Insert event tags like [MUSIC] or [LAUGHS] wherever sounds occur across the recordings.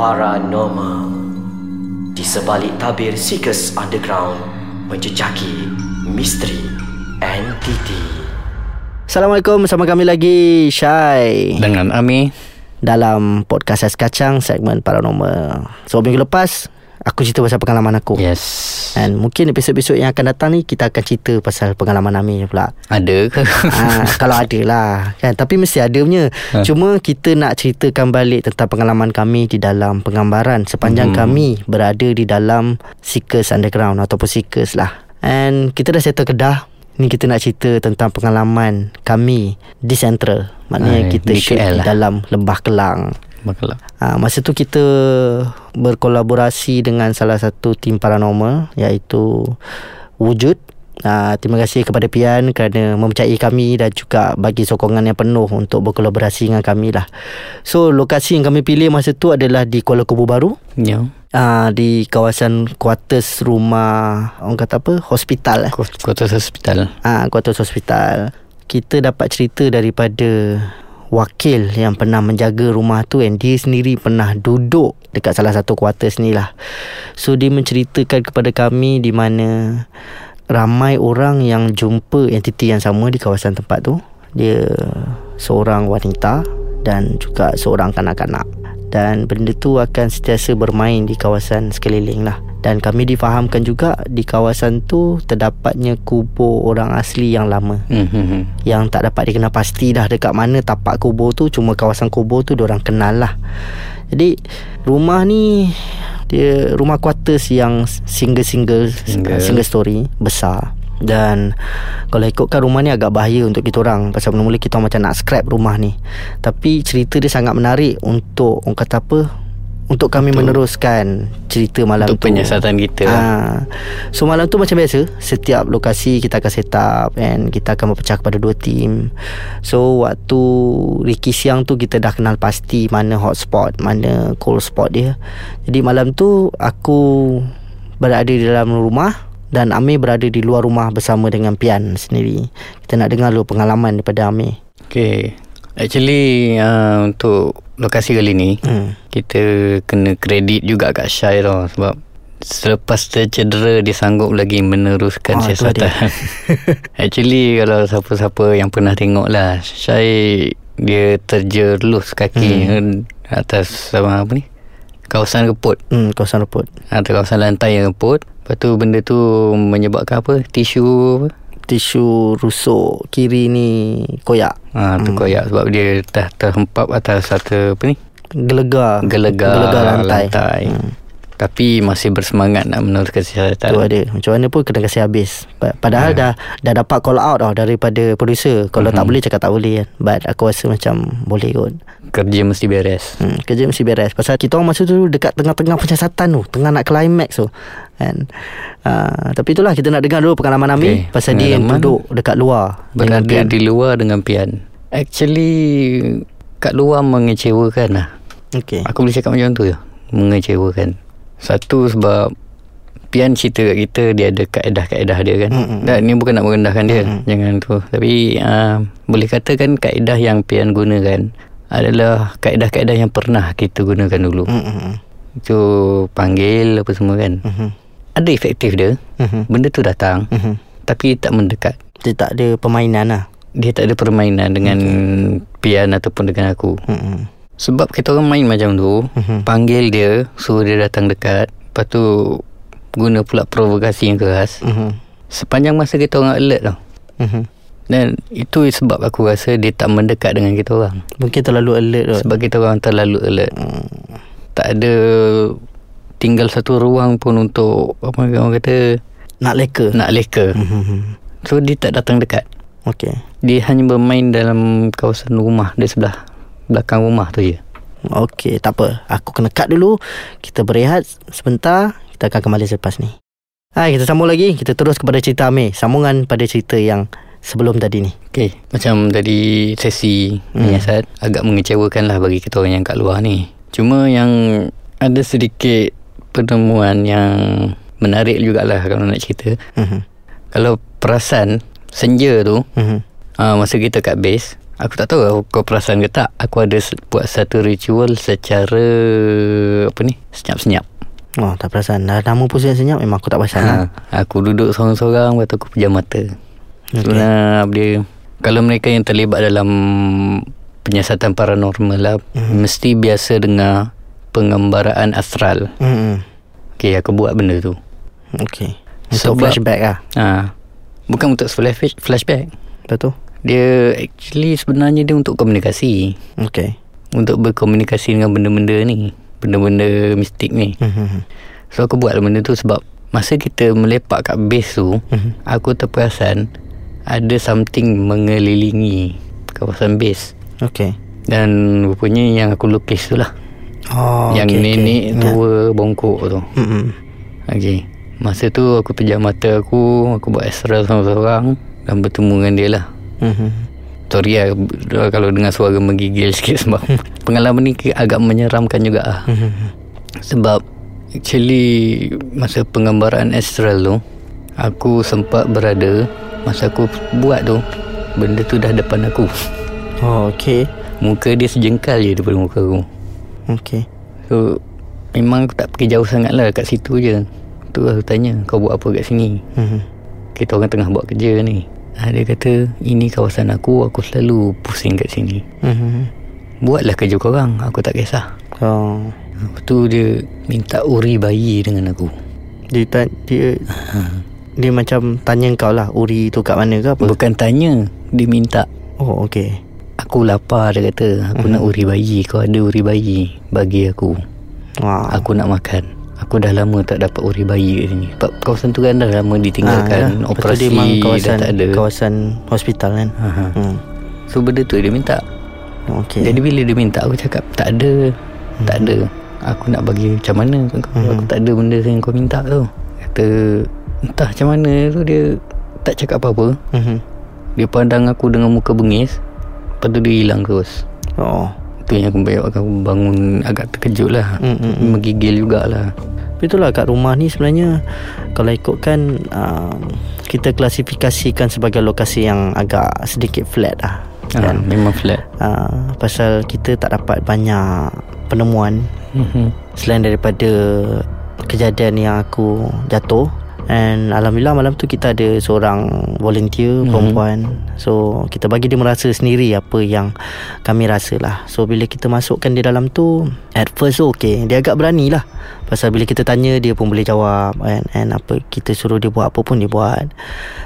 Paranormal. Di sebalik tabir Seekers Underground Menjejaki misteri entiti Assalamualaikum bersama kami lagi Syai. Dengan Ami. Dalam podcast Ais Kacang Segmen Paranormal. So minggu lepas Aku cerita pasal pengalaman aku. Yes Dan mungkin episod-episod yang akan datang ni Kita akan cerita pasal pengalaman Ami pula Ada ke? ha, [LAUGHS] Kalau ada lah kan? Tapi mesti ada punya Ha. Cuma kita nak ceritakan balik Tentang pengalaman kami Di dalam penggambaran Sepanjang Hmm. kami Berada di dalam Seekers Underground Ataupun Seekers lah And kita dah settle kedah Ni kita nak cerita tentang pengalaman kami di Central. Maknanya Ah, kita di shoot di lah. dalam Lembah Kelang. Bakalah Ha, masa tu kita berkolaborasi dengan salah satu tim paranormal iaitu Wujud. Ha, terima kasih kepada Pian kerana mempercayai kami dan juga bagi sokongan yang penuh untuk berkolaborasi dengan kami lah. So lokasi yang kami pilih masa tu adalah di Kuala Kubu Baru. Ya Uh, di kawasan quarters rumah orang kata apa hospital eh Kota hospital Ah, Quarters Hospital. Kita dapat cerita daripada wakil yang pernah menjaga rumah tu and dia sendiri pernah duduk dekat salah satu quarters ni lah. So dia menceritakan kepada kami di mana ramai orang yang jumpa entiti yang sama di kawasan tempat tu. Dia seorang wanita dan juga seorang kanak-kanak. Dan benda tu akan sentiasa bermain di kawasan sekeliling lah. Dan kami difahamkan juga di kawasan tu terdapatnya kubur orang asli yang lama. hmm. Yang tak dapat dikenal pasti dah dekat mana tapak kubur tu. Cuma kawasan kubur tu orang kenal lah. Jadi rumah ni dia rumah quarters yang single-single Single. single story besar. Dan kalau ikutkan rumah ni agak bahaya untuk kita orang Pasal mula-mula kita orang macam nak scrap rumah ni Tapi cerita dia sangat menarik untuk Orang kata apa Untuk kami Untuk- meneruskan cerita malam Untuk tu penyiasatan kita ha. So malam tu macam biasa Setiap lokasi kita akan set up And kita akan berpecah kepada dua tim So waktu Ricky siang tu Kita dah kenal pasti Mana hotspot Mana cold spot dia Jadi malam tu Aku Berada di dalam rumah dan Amir berada di luar rumah bersama dengan Pian sendiri. Kita nak dengar dulu pengalaman daripada Amir. Okay Actually uh, Untuk lokasi kali ni Hmm. Kita kena kredit juga kat Syai tau Sebab Selepas tercedera Dia sanggup lagi meneruskan tu siasatan [LAUGHS] Actually Kalau siapa-siapa yang pernah tengok lah Syai Dia terjerlus kaki hmm. Atas apa, apa ni Kawasan keput Hmm, kawasan reput. Atas kawasan lantai yang keput Lepas tu benda tu Menyebabkan apa Tisu apa Tisu rusuk kiri ni koyak. Ha, terkoyak sebab dia dah terhempap atas satu apa ni? Gelegar. Gelegar, Gelegar lantai. lantai. Hmm. Tapi masih bersemangat nak meneruskan siasatan. Tu ada Macam mana pun kena kasih habis Pa- Padahal dah Dah dapat call out tau Daripada producer Kalau tak boleh cakap tak boleh kan But aku rasa macam Boleh kot Kerja mesti beres. hmm, Kerja mesti beres Pasal kita orang masa tu Dekat tengah-tengah penyiasatan tu Tengah nak climax tu kan? Uh, tapi itulah Kita nak dengar dulu pengalaman Ami Okey, Pasal dia yang duduk Dekat luar Berada di luar dengan Pian. Actually kat luar mengecewakan lah. Okay Aku boleh cakap macam tu je. Mengecewakan. Satu sebab Pian cerita kat kita Dia ada kaedah-kaedah dia kan Mm-mm. Dan ni bukan nak merendahkan dia Jangan tu Tapi uh, Boleh katakan kaedah yang Pian gunakan Adalah kaedah-kaedah yang pernah kita gunakan dulu Hmm, hmm, hmm. Itu panggil apa semua kan Mhm. Ada efektif dia Mhm. Benda tu datang Mhm. Tapi tak mendekat Dia tak ada permainan lah Dia tak ada permainan dengan Pian ataupun dengan aku hmm. Sebab kita orang main macam tu Mhm. Panggil dia Suruh dia datang dekat. Lepas tu Guna pula provokasi yang keras. Mhm. Sepanjang masa kita orang alert tau. Mhm. Dan itu sebab aku rasa Dia tak mendekat dengan kita orang. Mungkin terlalu alert kot. Sebab kita orang terlalu alert. Tak ada Tinggal satu ruang pun untuk Apa orang kata Nak leka. Nak leka. Mhm. So dia tak datang dekat. Okay Dia hanya bermain dalam kawasan rumah Dia sebelah Belakang rumah tu je Okey, tak apa. Aku kena cut dulu. Kita berehat sebentar. Kita akan kembali selepas ni. Hai, kita sambung lagi. Kita terus kepada cerita Amir. Sambungan pada cerita yang sebelum tadi ni. Okay Macam tadi sesi menyiasat Agak mengecewakan lah bagi kita orang yang kat luar ni Cuma yang Ada sedikit Penemuan yang Menarik jugalah kalau nak cerita Mhm. Kalau perasan Senja tu Mhm. uh, Masa kita kat base Aku tak tahu kau perasan ke tak Aku ada buat satu ritual secara Apa ni Senyap-senyap. Oh tak perasan. Dah nama pun senyap Memang aku tak perasan ha. ha, Aku duduk seorang-seorang Lepas tu aku pejam mata. Sebenarnya dia Kalau mereka yang terlibat dalam Penyiasatan paranormal lah mm-hmm. Mesti biasa dengar Penggambaraan astral. Hmm. Okay aku buat benda tu. Okay Untuk Sebab- flashback lah. Ha, Bukan untuk flash, flashback. Betul Dia actually sebenarnya dia untuk komunikasi. Okay Untuk berkomunikasi dengan benda-benda ni Benda-benda mistik ni. Hmm. So aku buat benda tu sebab Masa kita melepak kat base tu Mhm. Aku terperasan Ada something mengelilingi Kawasan base. Okay Dan rupanya yang aku lukis tu lah. Oh Yang okay, nenek okay. tua bongkok tu. Hmm. Okay Masa tu aku pejam mata aku Aku buat astral seorang-seorang Dan bertemu dengan dia lah Hmm. Sorry lah Kalau dengar suara menggigil [LAUGHS] sikit Sebab [LAUGHS] pengalaman ni agak menyeramkan juga lah. Hmm. Sebab Actually Masa penggambaran astral tu Aku sempat berada Masa aku buat tu Benda tu dah depan aku. [LAUGHS] Oh okay Muka dia sejengkal je daripada muka aku. Okay So Memang aku tak pergi jauh sangat lah Kat situ je. Tu lah aku tanya Kau buat apa kat sini? Hmm. Kita orang tengah buat kerja ni ha, Dia kata Ini kawasan aku Aku selalu pusing kat sini. Hmm. Buatlah kerja korang Aku tak kisah. Oh. Lepas tu dia Minta uri bayi dengan aku. Dia tak Dia [LAUGHS] Dia macam Tanya kau lah Uri tu kat mana ke apa? Bukan tanya Dia minta. Oh okay Aku lapar dia kata. Aku nak uri bayi Kau ada uri bayi Bagi aku. Wah. Aku nak makan Aku dah lama tak dapat uri bayi kat sini. Sebab kawasan tu kan dah lama ditinggalkan. Lepas tu Operasi dia memang kawasan, dah tak ada. Kawasan hospital kan? Aha. hmm. So benda tu dia minta. Okay Jadi bila dia minta Aku cakap tak ada Tak ada. Aku nak bagi macam mana? Kau Aku tak ada benda yang kau minta tu. Kata Entah macam mana. Tu dia Tak cakap apa-apa. Hmm. Dia pandang aku dengan muka bengis. Lepas tu dia hilang terus. Oh. Tu yang aku bayar aku bangun agak terkejut lah. Mm, mm, mm. Menggigil jugalah Tapi itulah kat rumah ni sebenarnya Kalau ikutkan um, Kita klasifikasikan sebagai lokasi yang agak sedikit flat lah ha, Memang flat. Uh, Pasal kita tak dapat banyak penemuan. Mhm. Selain daripada kejadian yang aku jatuh And Alhamdulillah malam tu kita ada seorang volunteer mm-hmm. perempuan. So kita bagi dia merasa sendiri apa yang kami rasa lah So bila kita masukkan dia dalam tu At first tu okay. Dia agak berani lah. Pasal bila kita tanya dia pun boleh jawab. And, and apa kita suruh dia buat apa pun dia buat.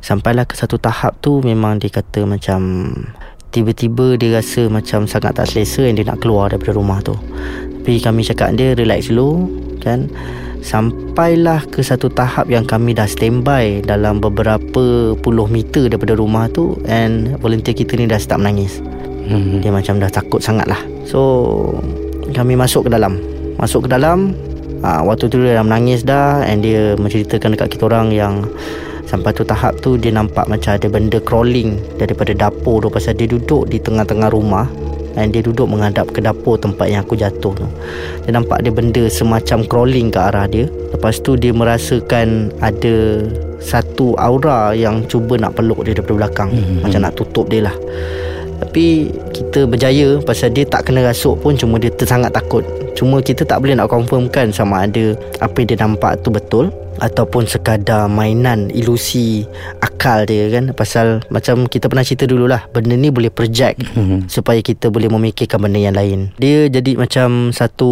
Sampailah ke satu tahap tu memang dia kata macam Tiba-tiba dia rasa macam sangat tak selesa And dia nak keluar daripada rumah tu. Tapi kami cakap dia relax dulu Kan Sampailah ke satu tahap yang kami dah standby Dalam beberapa puluh meter daripada rumah tu And volunteer kita ni dah start menangis. Mhm. Dia macam dah takut sangat lah So Kami masuk ke dalam. Masuk ke dalam uh, Waktu tu dia dah menangis dah And dia menceritakan dekat kita orang yang Sampai tu tahap tu Dia nampak macam ada benda crawling Daripada dapur tu Pasal dia duduk di tengah-tengah rumah And dia duduk menghadap ke dapur tempat yang aku jatuh tu. Dia nampak ada benda semacam crawling ke arah dia. Lepas tu dia merasakan ada satu aura yang cuba nak peluk dia daripada belakang. Mhm. Macam nak tutup dia lah tapi kita berjaya pasal dia tak kena rasuk pun cuma dia tersangat takut. Cuma kita tak boleh nak confirmkan sama ada apa yang dia nampak tu betul ataupun sekadar mainan ilusi akal dia kan pasal macam kita pernah cerita dululah benda ni boleh project Mhm. supaya kita boleh memikirkan benda yang lain. Dia jadi macam satu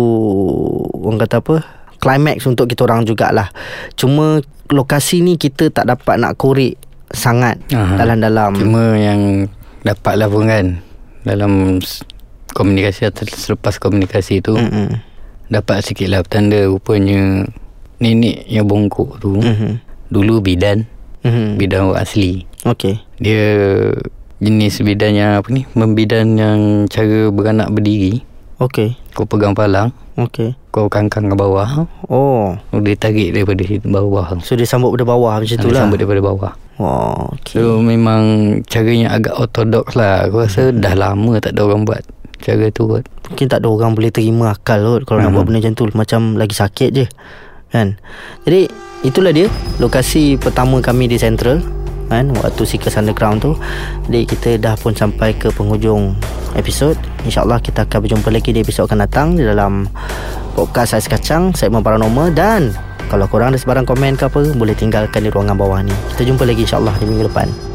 orang kata apa? climax untuk kita orang jugalah. Cuma lokasi ni kita tak dapat nak korek sangat Aha. dalam-dalam. Cuma yang Dapat pun kan Dalam Komunikasi atau Selepas komunikasi tu Mm-mm. Dapat sikit lah Tanda rupanya Nenek yang bongkok tu Mhm. Dulu bidan Mhm. Bidan orang asli Okey. Dia Jenis bidan yang Apa ni Membidan yang Cara beranak berdiri Okey. Kau pegang palang Okey. Kau kangkang ke bawah Oh. Dia tarik daripada bawah So dia sambut pada bawah macam tu Dia lah. Sambut daripada bawah Oh, okey. So memang Caranya agak ortodoks lah Aku rasa dah lama tak ada orang buat Cara tu kot Mungkin tak ada orang boleh terima akal kot kalau nak Mhm. buat benda macam tu. Macam lagi sakit je. Kan? Jadi itulah dia lokasi pertama kami di Central kan waktu Seekers Underground tu jadi kita dah pun sampai ke penghujung episod insyaallah kita akan berjumpa lagi di episod akan datang di dalam podcast Ais Kacang segmen paranormal dan kalau korang ada sebarang komen ke apa boleh tinggalkan di ruangan bawah ni. Kita jumpa lagi insyaallah di minggu depan